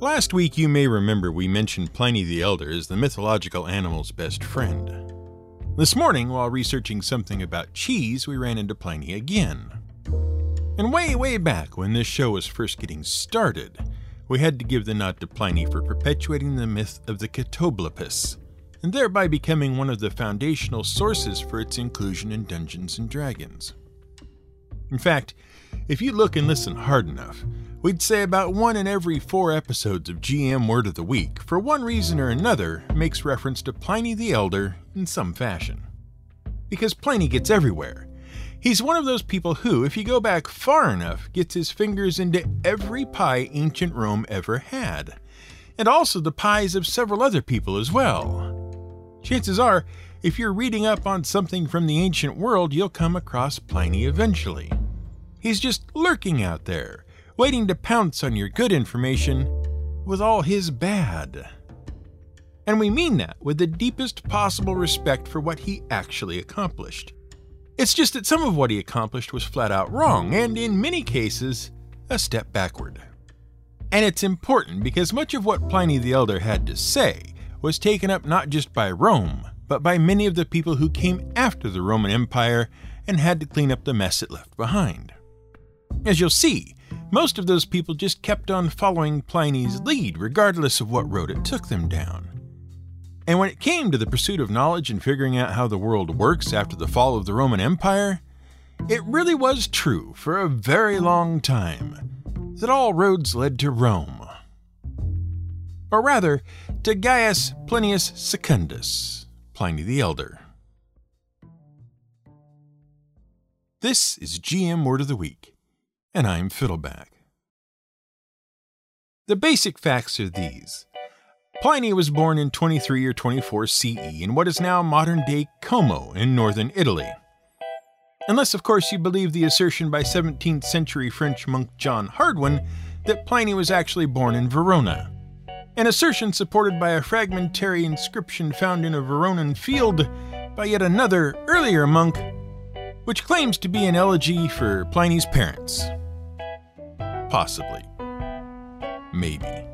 Last week, you may remember we mentioned Pliny the Elder as the mythological animal's best friend. This morning, while researching something about cheese, we ran into Pliny again. And way, way back when this show was first getting started, we had to give the nod to Pliny for perpetuating the myth of the Catoblepus, and thereby becoming one of the foundational sources for its inclusion in Dungeons and Dragons. In fact, if you look and listen hard enough, we'd say about one in every four episodes of GM Word of the Week, for one reason or another, makes reference to Pliny the Elder in some fashion. Because Pliny gets everywhere. He's one of those people who, if you go back far enough, gets his fingers into every pie ancient Rome ever had, and also the pies of several other people as well. Chances are, if you're reading up on something from the ancient world, you'll come across Pliny eventually. He's just lurking out there, waiting to pounce on your good information with all his bad. And we mean that with the deepest possible respect for what he actually accomplished. It's just that some of what he accomplished was flat out wrong, and in many cases, a step backward. And it's important because much of what Pliny the Elder had to say was taken up not just by Rome, but by many of the people who came after the Roman Empire and had to clean up the mess it left behind. As you'll see, most of those people just kept on following Pliny's lead, regardless of what road it took them down. And when it came to the pursuit of knowledge and figuring out how the world works after the fall of the Roman Empire, it really was true for a very long time that all roads led to Rome. Or rather, to Gaius Plinius Secundus, Pliny the Elder. This is GM Word of the Week and I'm Fiddleback. The basic facts are these. Pliny was born in 23 or 24 CE in what is now modern day Como in northern Italy. Unless, of course, you believe the assertion by 17th century French monk John Hardouin that Pliny was actually born in Verona. An assertion supported by a fragmentary inscription found in a Veronan field by yet another, earlier monk, which claims to be an elegy for Pliny's parents. Possibly. Maybe.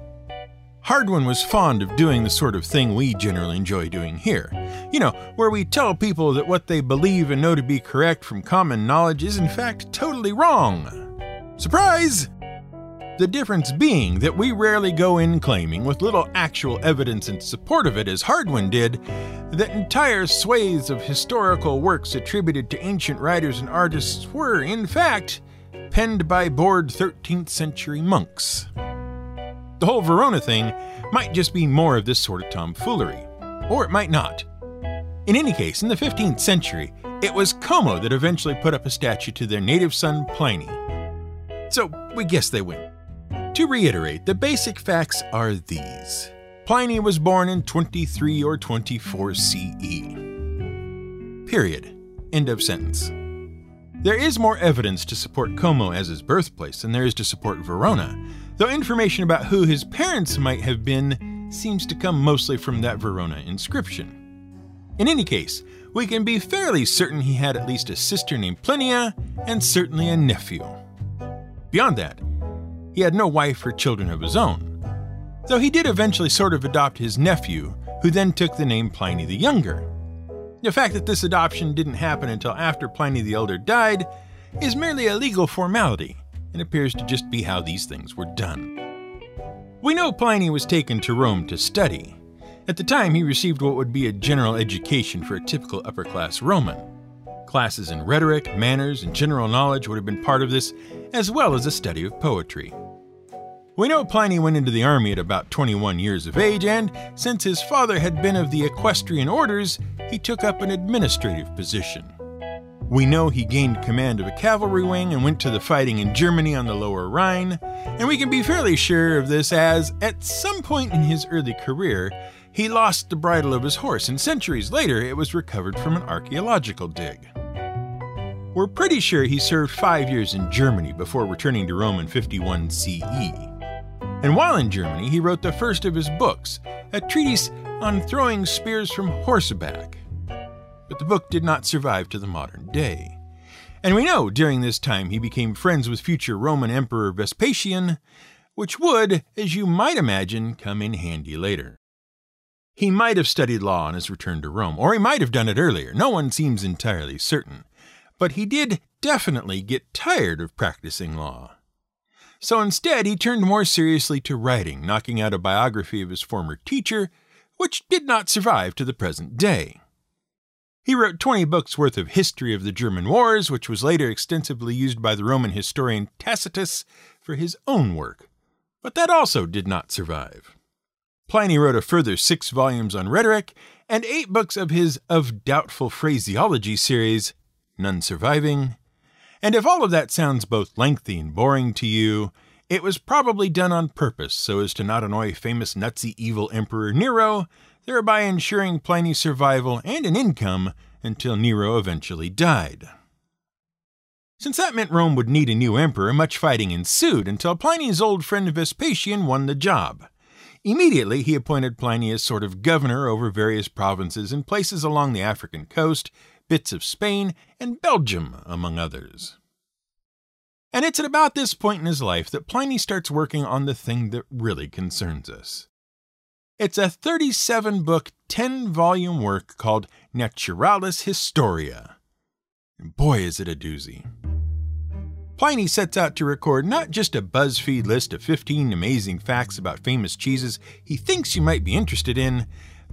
Hardouin was fond of doing the sort of thing we generally enjoy doing here. You know, where we tell people that what they believe and know to be correct from common knowledge is in fact totally wrong. Surprise! The difference being that we rarely go in claiming, with little actual evidence in support of it as Hardouin did, that entire swathes of historical works attributed to ancient writers and artists were, in fact, penned by bored 13th century monks. The whole Verona thing might just be more of this sort of tomfoolery, or it might not. In any case, in the 15th century, it was Como that eventually put up a statue to their native son Pliny. So we guess they win. To reiterate, the basic facts are these Pliny was born in 23 or 24 CE. Period. End of sentence. There is more evidence to support Como as his birthplace than there is to support Verona, though information about who his parents might have been seems to come mostly from that Verona inscription. In any case, we can be fairly certain he had at least a sister named Plinia and certainly a nephew. Beyond that, he had no wife or children of his own, though he did eventually sort of adopt his nephew, who then took the name Pliny the Younger. The fact that this adoption didn't happen until after Pliny the Elder died is merely a legal formality and appears to just be how these things were done. We know Pliny was taken to Rome to study. At the time, he received what would be a general education for a typical upper class Roman. Classes in rhetoric, manners, and general knowledge would have been part of this, as well as a study of poetry. We know Pliny went into the army at about 21 years of age, and since his father had been of the equestrian orders, he took up an administrative position. We know he gained command of a cavalry wing and went to the fighting in Germany on the Lower Rhine, and we can be fairly sure of this as, at some point in his early career, he lost the bridle of his horse, and centuries later it was recovered from an archaeological dig. We're pretty sure he served five years in Germany before returning to Rome in 51 CE. And while in Germany, he wrote the first of his books, a treatise on throwing spears from horseback. But the book did not survive to the modern day. And we know during this time he became friends with future Roman Emperor Vespasian, which would, as you might imagine, come in handy later. He might have studied law on his return to Rome, or he might have done it earlier. No one seems entirely certain. But he did definitely get tired of practicing law. So instead, he turned more seriously to writing, knocking out a biography of his former teacher, which did not survive to the present day. He wrote 20 books worth of history of the German wars, which was later extensively used by the Roman historian Tacitus for his own work. But that also did not survive. Pliny wrote a further six volumes on rhetoric and eight books of his Of Doubtful Phraseology series, none surviving. And if all of that sounds both lengthy and boring to you, it was probably done on purpose so as to not annoy famous Nazi evil Emperor Nero thereby ensuring Pliny's survival and an income until Nero eventually died. Since that meant Rome would need a new emperor, much fighting ensued until Pliny's old friend Vespasian won the job. Immediately, he appointed Pliny as sort of governor over various provinces and places along the African coast, bits of Spain, and Belgium, among others. And it's at about this point in his life that Pliny starts working on the thing that really concerns us. It's a 37 book, 10 volume work called Naturalis Historia. And boy, is it a doozy. Pliny sets out to record not just a BuzzFeed list of 15 amazing facts about famous cheeses he thinks you might be interested in,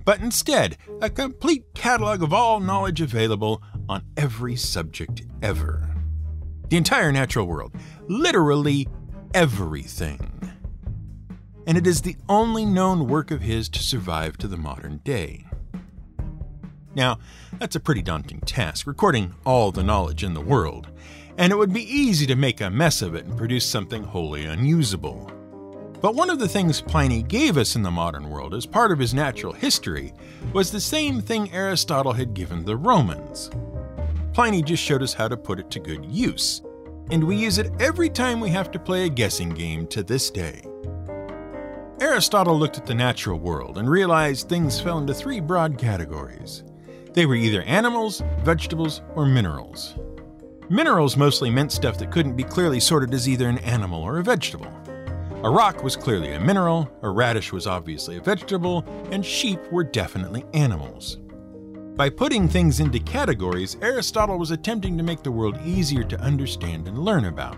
but instead a complete catalog of all knowledge available on every subject ever. The entire natural world. Literally everything and it is the only known work of his to survive to the modern day. Now, that's a pretty daunting task, recording all the knowledge in the world, and it would be easy to make a mess of it and produce something wholly unusable. But one of the things Pliny gave us in the modern world as part of his natural history was the same thing Aristotle had given the Romans. Pliny just showed us how to put it to good use, and we use it every time we have to play a guessing game to this day. Aristotle looked at the natural world and realized things fell into three broad categories. They were either animals, vegetables, or minerals. Minerals mostly meant stuff that couldn't be clearly sorted as either an animal or a vegetable. A rock was clearly a mineral, a radish was obviously a vegetable, and sheep were definitely animals. By putting things into categories, Aristotle was attempting to make the world easier to understand and learn about.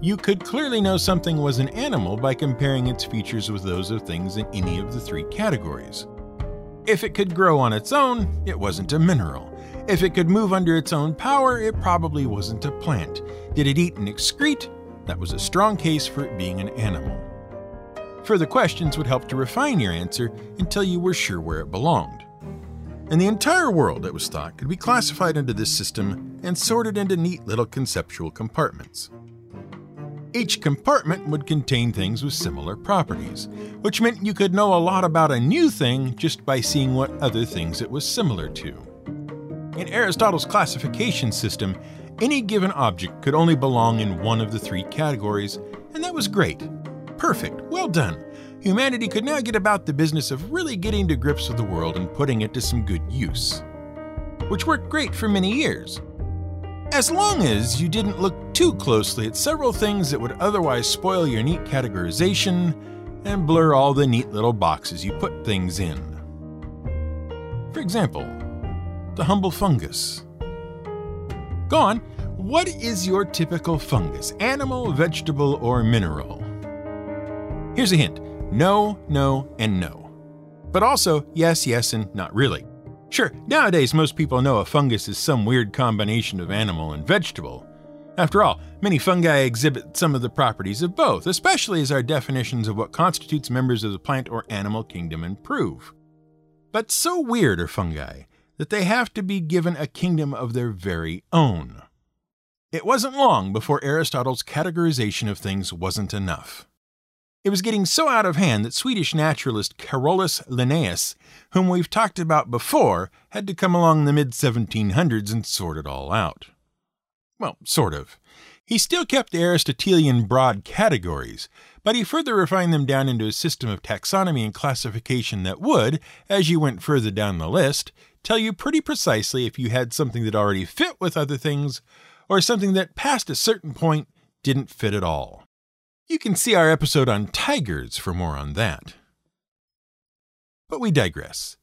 You could clearly know something was an animal by comparing its features with those of things in any of the three categories. If it could grow on its own, it wasn't a mineral. If it could move under its own power, it probably wasn't a plant. Did it eat and excrete? That was a strong case for it being an animal. Further questions would help to refine your answer until you were sure where it belonged. And the entire world, it was thought, could be classified into this system and sorted into neat little conceptual compartments. Each compartment would contain things with similar properties, which meant you could know a lot about a new thing just by seeing what other things it was similar to. In Aristotle's classification system, any given object could only belong in one of the three categories, and that was great. Perfect, well done. Humanity could now get about the business of really getting to grips with the world and putting it to some good use. Which worked great for many years. As long as you didn't look too closely at several things that would otherwise spoil your neat categorization and blur all the neat little boxes you put things in. For example, the humble fungus. Go on, what is your typical fungus? Animal, vegetable, or mineral? Here's a hint no, no, and no. But also yes, yes, and not really. Sure, nowadays most people know a fungus is some weird combination of animal and vegetable. After all, many fungi exhibit some of the properties of both, especially as our definitions of what constitutes members of the plant or animal kingdom improve. But so weird are fungi that they have to be given a kingdom of their very own. It wasn't long before Aristotle's categorization of things wasn't enough. It was getting so out of hand that Swedish naturalist Carolus Linnaeus, whom we've talked about before, had to come along in the mid 1700s and sort it all out. Well, sort of. He still kept the Aristotelian broad categories, but he further refined them down into a system of taxonomy and classification that would, as you went further down the list, tell you pretty precisely if you had something that already fit with other things, or something that past a certain point didn't fit at all. You can see our episode on tigers for more on that. But we digress.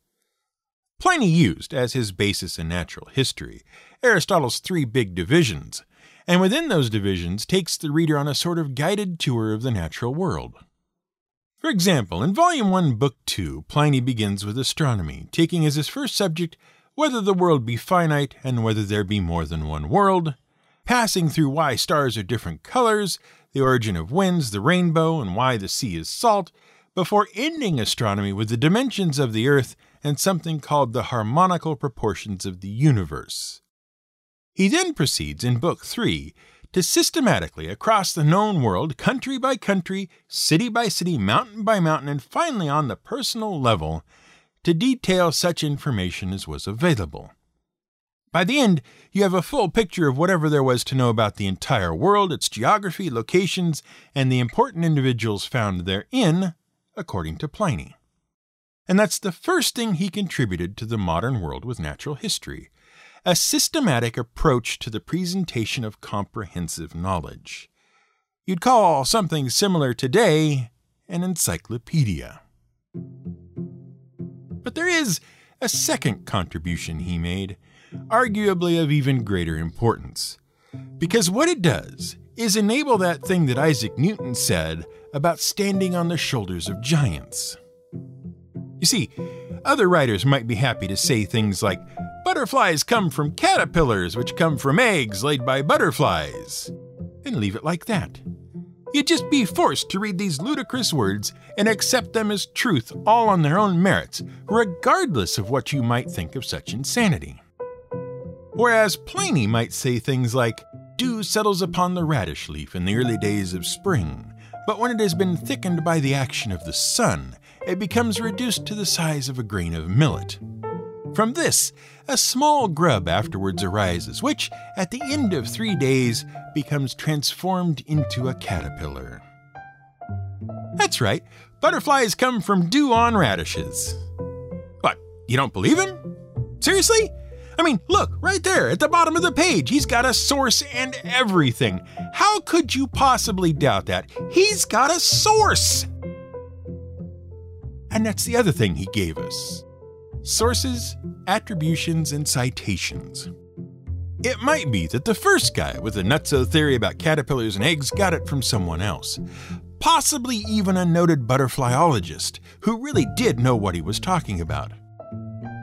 Pliny used, as his basis in natural history, Aristotle's three big divisions, and within those divisions takes the reader on a sort of guided tour of the natural world. For example, in Volume 1, Book 2, Pliny begins with astronomy, taking as his first subject whether the world be finite and whether there be more than one world, passing through why stars are different colors, the origin of winds, the rainbow, and why the sea is salt, before ending astronomy with the dimensions of the earth and something called the harmonical proportions of the universe. He then proceeds in Book 3 to systematically, across the known world, country by country, city by city, mountain by mountain, and finally on the personal level, to detail such information as was available. By the end, you have a full picture of whatever there was to know about the entire world, its geography, locations, and the important individuals found therein, according to Pliny. And that's the first thing he contributed to the modern world with natural history a systematic approach to the presentation of comprehensive knowledge. You'd call something similar today an encyclopedia. But there is a second contribution he made, arguably of even greater importance. Because what it does is enable that thing that Isaac Newton said about standing on the shoulders of giants. You see, other writers might be happy to say things like, Butterflies come from caterpillars, which come from eggs laid by butterflies, and leave it like that. You'd just be forced to read these ludicrous words and accept them as truth all on their own merits, regardless of what you might think of such insanity. Whereas Pliny might say things like, Dew settles upon the radish leaf in the early days of spring, but when it has been thickened by the action of the sun, it becomes reduced to the size of a grain of millet. From this, a small grub afterwards arises, which, at the end of three days, becomes transformed into a caterpillar. That's right, butterflies come from dew on radishes. What, you don't believe him? Seriously? I mean, look, right there at the bottom of the page, he's got a source and everything. How could you possibly doubt that? He's got a source! And that's the other thing he gave us sources, attributions, and citations. It might be that the first guy with the nutso theory about caterpillars and eggs got it from someone else, possibly even a noted butterflyologist who really did know what he was talking about.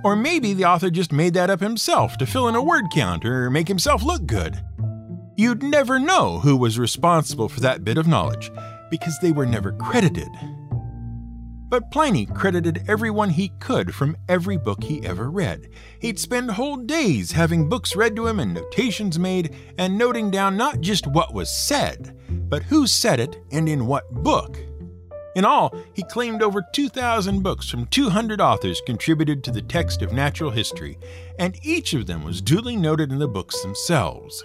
Or maybe the author just made that up himself to fill in a word count or make himself look good. You'd never know who was responsible for that bit of knowledge because they were never credited. But Pliny credited everyone he could from every book he ever read. He'd spend whole days having books read to him and notations made and noting down not just what was said, but who said it and in what book. In all, he claimed over 2,000 books from 200 authors contributed to the text of natural history, and each of them was duly noted in the books themselves.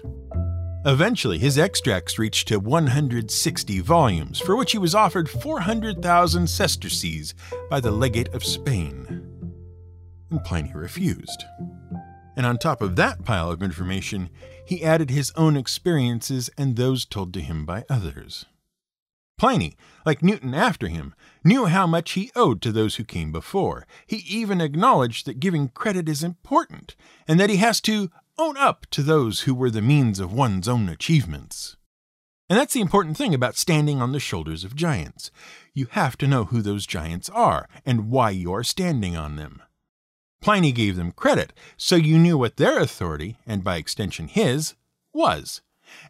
Eventually, his extracts reached to 160 volumes, for which he was offered 400,000 sesterces by the legate of Spain. And Pliny refused. And on top of that pile of information, he added his own experiences and those told to him by others. Pliny, like Newton after him, knew how much he owed to those who came before. He even acknowledged that giving credit is important, and that he has to own up to those who were the means of one's own achievements. And that's the important thing about standing on the shoulders of giants. You have to know who those giants are and why you are standing on them. Pliny gave them credit, so you knew what their authority, and by extension his, was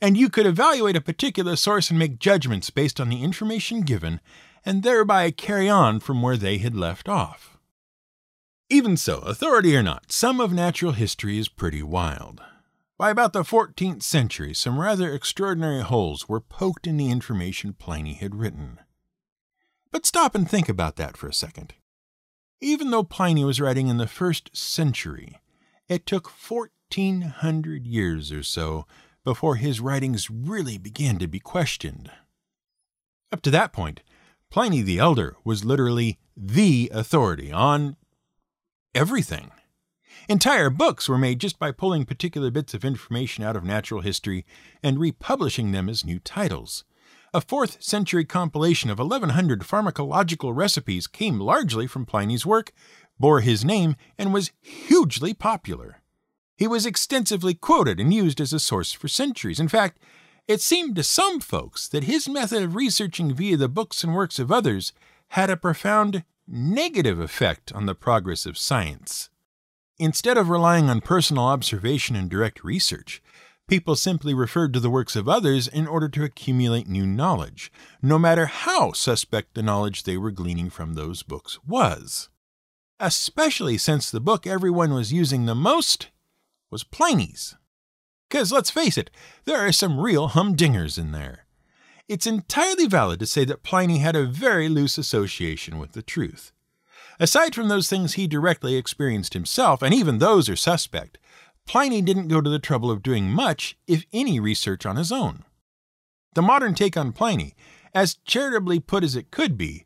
and you could evaluate a particular source and make judgments based on the information given, and thereby carry on from where they had left off. Even so, authority or not, some of natural history is pretty wild. By about the 14th century, some rather extraordinary holes were poked in the information Pliny had written. But stop and think about that for a second. Even though Pliny was writing in the first century, it took 1400 years or so before his writings really began to be questioned. Up to that point, Pliny the Elder was literally the authority on everything. Entire books were made just by pulling particular bits of information out of natural history and republishing them as new titles. a 4th century compilation of 1100 pharmacological recipes came largely from Pliny's work, bore his name, and was hugely popular. He was extensively quoted and used as a source for centuries. In fact, it seemed to some folks that his method of researching via the books and works of others had a profound negative effect on the progress of science. Instead of relying on personal observation and direct research, people simply referred to the works of others in order to accumulate new knowledge, no matter how suspect the knowledge they were gleaning from those books was. Especially since the book everyone was using the most was Pliny's. Because let's face it, there are some real humdingers in there. It's entirely valid to say that Pliny had a very loose association with the truth. Aside from those things he directly experienced himself, and even those are suspect, Pliny didn't go to the trouble of doing much, if any, research on his own. The modern take on Pliny, as charitably put as it could be,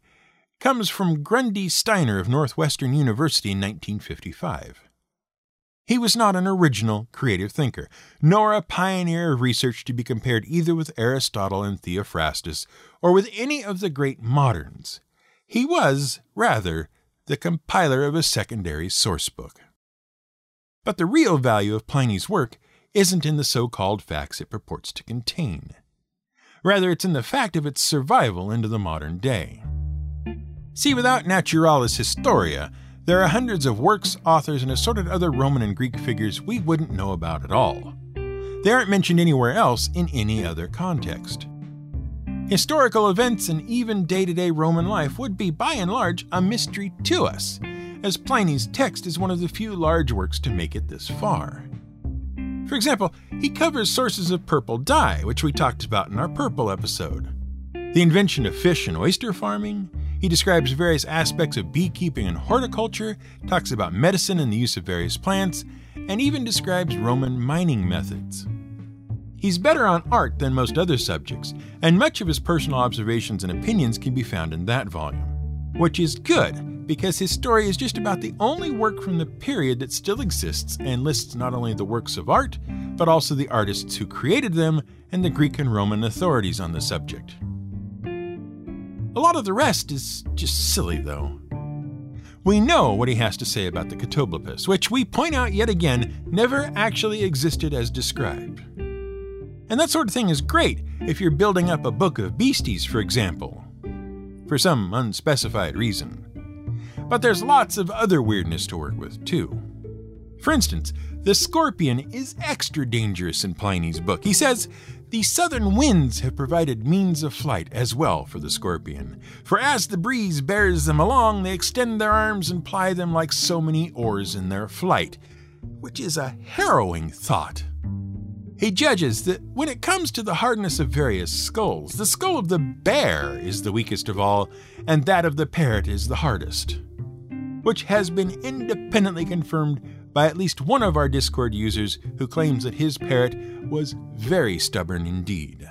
comes from Grundy Steiner of Northwestern University in 1955. He was not an original creative thinker, nor a pioneer of research to be compared either with Aristotle and Theophrastus or with any of the great moderns. He was, rather, the compiler of a secondary source book. But the real value of Pliny's work isn't in the so called facts it purports to contain. Rather, it's in the fact of its survival into the modern day. See, without Naturalis Historia, there are hundreds of works, authors, and assorted other Roman and Greek figures we wouldn't know about at all. They aren't mentioned anywhere else in any other context. Historical events and even day to day Roman life would be, by and large, a mystery to us, as Pliny's text is one of the few large works to make it this far. For example, he covers sources of purple dye, which we talked about in our purple episode, the invention of fish and oyster farming, he describes various aspects of beekeeping and horticulture, talks about medicine and the use of various plants, and even describes Roman mining methods. He's better on art than most other subjects, and much of his personal observations and opinions can be found in that volume. Which is good, because his story is just about the only work from the period that still exists and lists not only the works of art, but also the artists who created them and the Greek and Roman authorities on the subject. A lot of the rest is just silly, though. We know what he has to say about the Catoblepus, which we point out yet again never actually existed as described. And that sort of thing is great if you're building up a book of beasties, for example, for some unspecified reason. But there's lots of other weirdness to work with, too. For instance, the scorpion is extra dangerous in Pliny's book. He says the southern winds have provided means of flight as well for the scorpion, for as the breeze bears them along, they extend their arms and ply them like so many oars in their flight, which is a harrowing thought. He judges that when it comes to the hardness of various skulls, the skull of the bear is the weakest of all, and that of the parrot is the hardest, which has been independently confirmed by at least one of our Discord users who claims that his parrot was very stubborn indeed.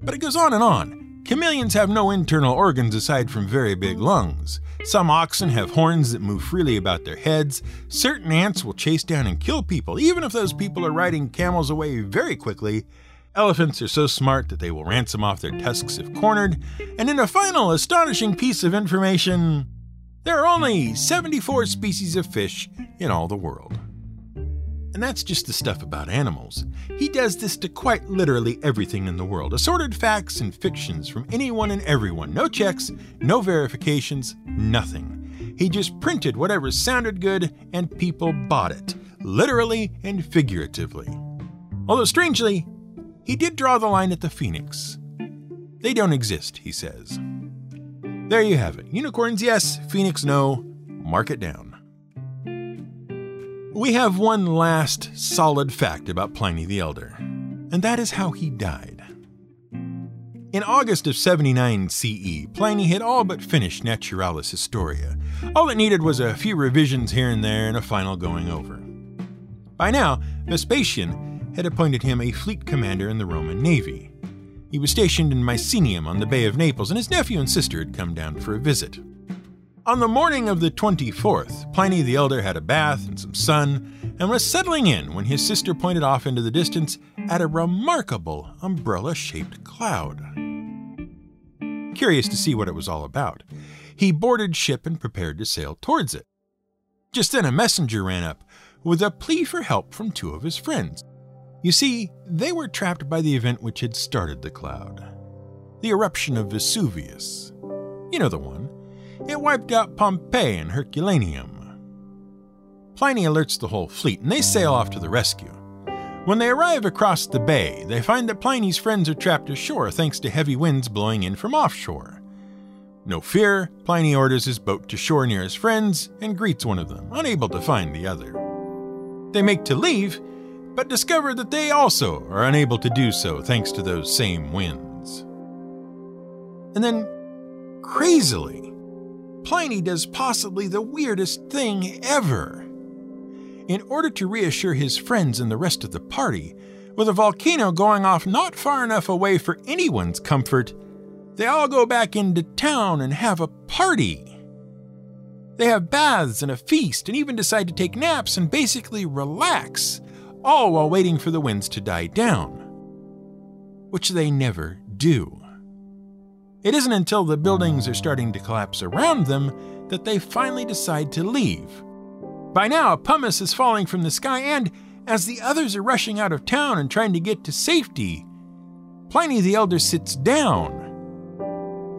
But it goes on and on. Chameleons have no internal organs aside from very big lungs. Some oxen have horns that move freely about their heads. Certain ants will chase down and kill people, even if those people are riding camels away very quickly. Elephants are so smart that they will ransom off their tusks if cornered. And in a final astonishing piece of information, there are only 74 species of fish in all the world. And that's just the stuff about animals. He does this to quite literally everything in the world assorted facts and fictions from anyone and everyone. No checks, no verifications, nothing. He just printed whatever sounded good and people bought it, literally and figuratively. Although, strangely, he did draw the line at the phoenix. They don't exist, he says. There you have it. Unicorns, yes. Phoenix, no. Mark it down. We have one last solid fact about Pliny the Elder, and that is how he died. In August of 79 CE, Pliny had all but finished Naturalis Historia. All it needed was a few revisions here and there and a final going over. By now, Vespasian had appointed him a fleet commander in the Roman Navy, he was stationed in Misenum on the Bay of Naples, and his nephew and sister had come down for a visit. On the morning of the 24th, Pliny the Elder had a bath and some sun and was settling in when his sister pointed off into the distance at a remarkable umbrella shaped cloud. curious to see what it was all about. He boarded ship and prepared to sail towards it. Just then, a messenger ran up with a plea for help from two of his friends. You see, they were trapped by the event which had started the cloud the eruption of Vesuvius. You know the one. It wiped out Pompeii and Herculaneum. Pliny alerts the whole fleet, and they sail off to the rescue. When they arrive across the bay, they find that Pliny's friends are trapped ashore thanks to heavy winds blowing in from offshore. No fear, Pliny orders his boat to shore near his friends and greets one of them, unable to find the other. They make to leave, but discover that they also are unable to do so thanks to those same winds. And then, crazily, Pliny does possibly the weirdest thing ever. In order to reassure his friends and the rest of the party, with a volcano going off not far enough away for anyone's comfort, they all go back into town and have a party. They have baths and a feast and even decide to take naps and basically relax, all while waiting for the winds to die down. Which they never do. It isn't until the buildings are starting to collapse around them that they finally decide to leave. By now, pumice is falling from the sky, and as the others are rushing out of town and trying to get to safety, Pliny the Elder sits down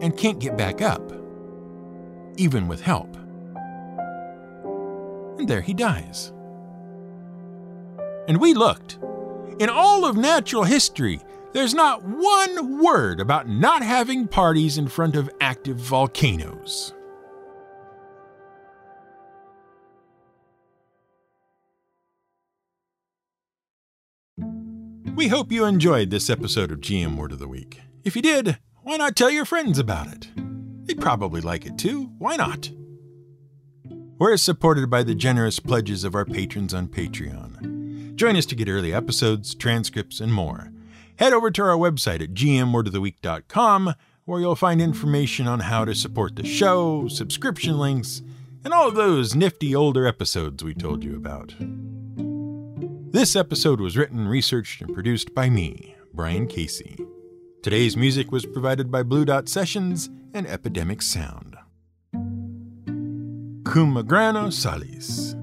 and can't get back up, even with help. And there he dies. And we looked. In all of natural history, there's not one word about not having parties in front of active volcanoes. We hope you enjoyed this episode of GM Word of the Week. If you did, why not tell your friends about it? They'd probably like it too. Why not? We're supported by the generous pledges of our patrons on Patreon. Join us to get early episodes, transcripts, and more. Head over to our website at gmwordoftheweek.com where you'll find information on how to support the show, subscription links, and all those nifty older episodes we told you about. This episode was written, researched, and produced by me, Brian Casey. Today's music was provided by Blue Dot Sessions and Epidemic Sound. Cum grano salis.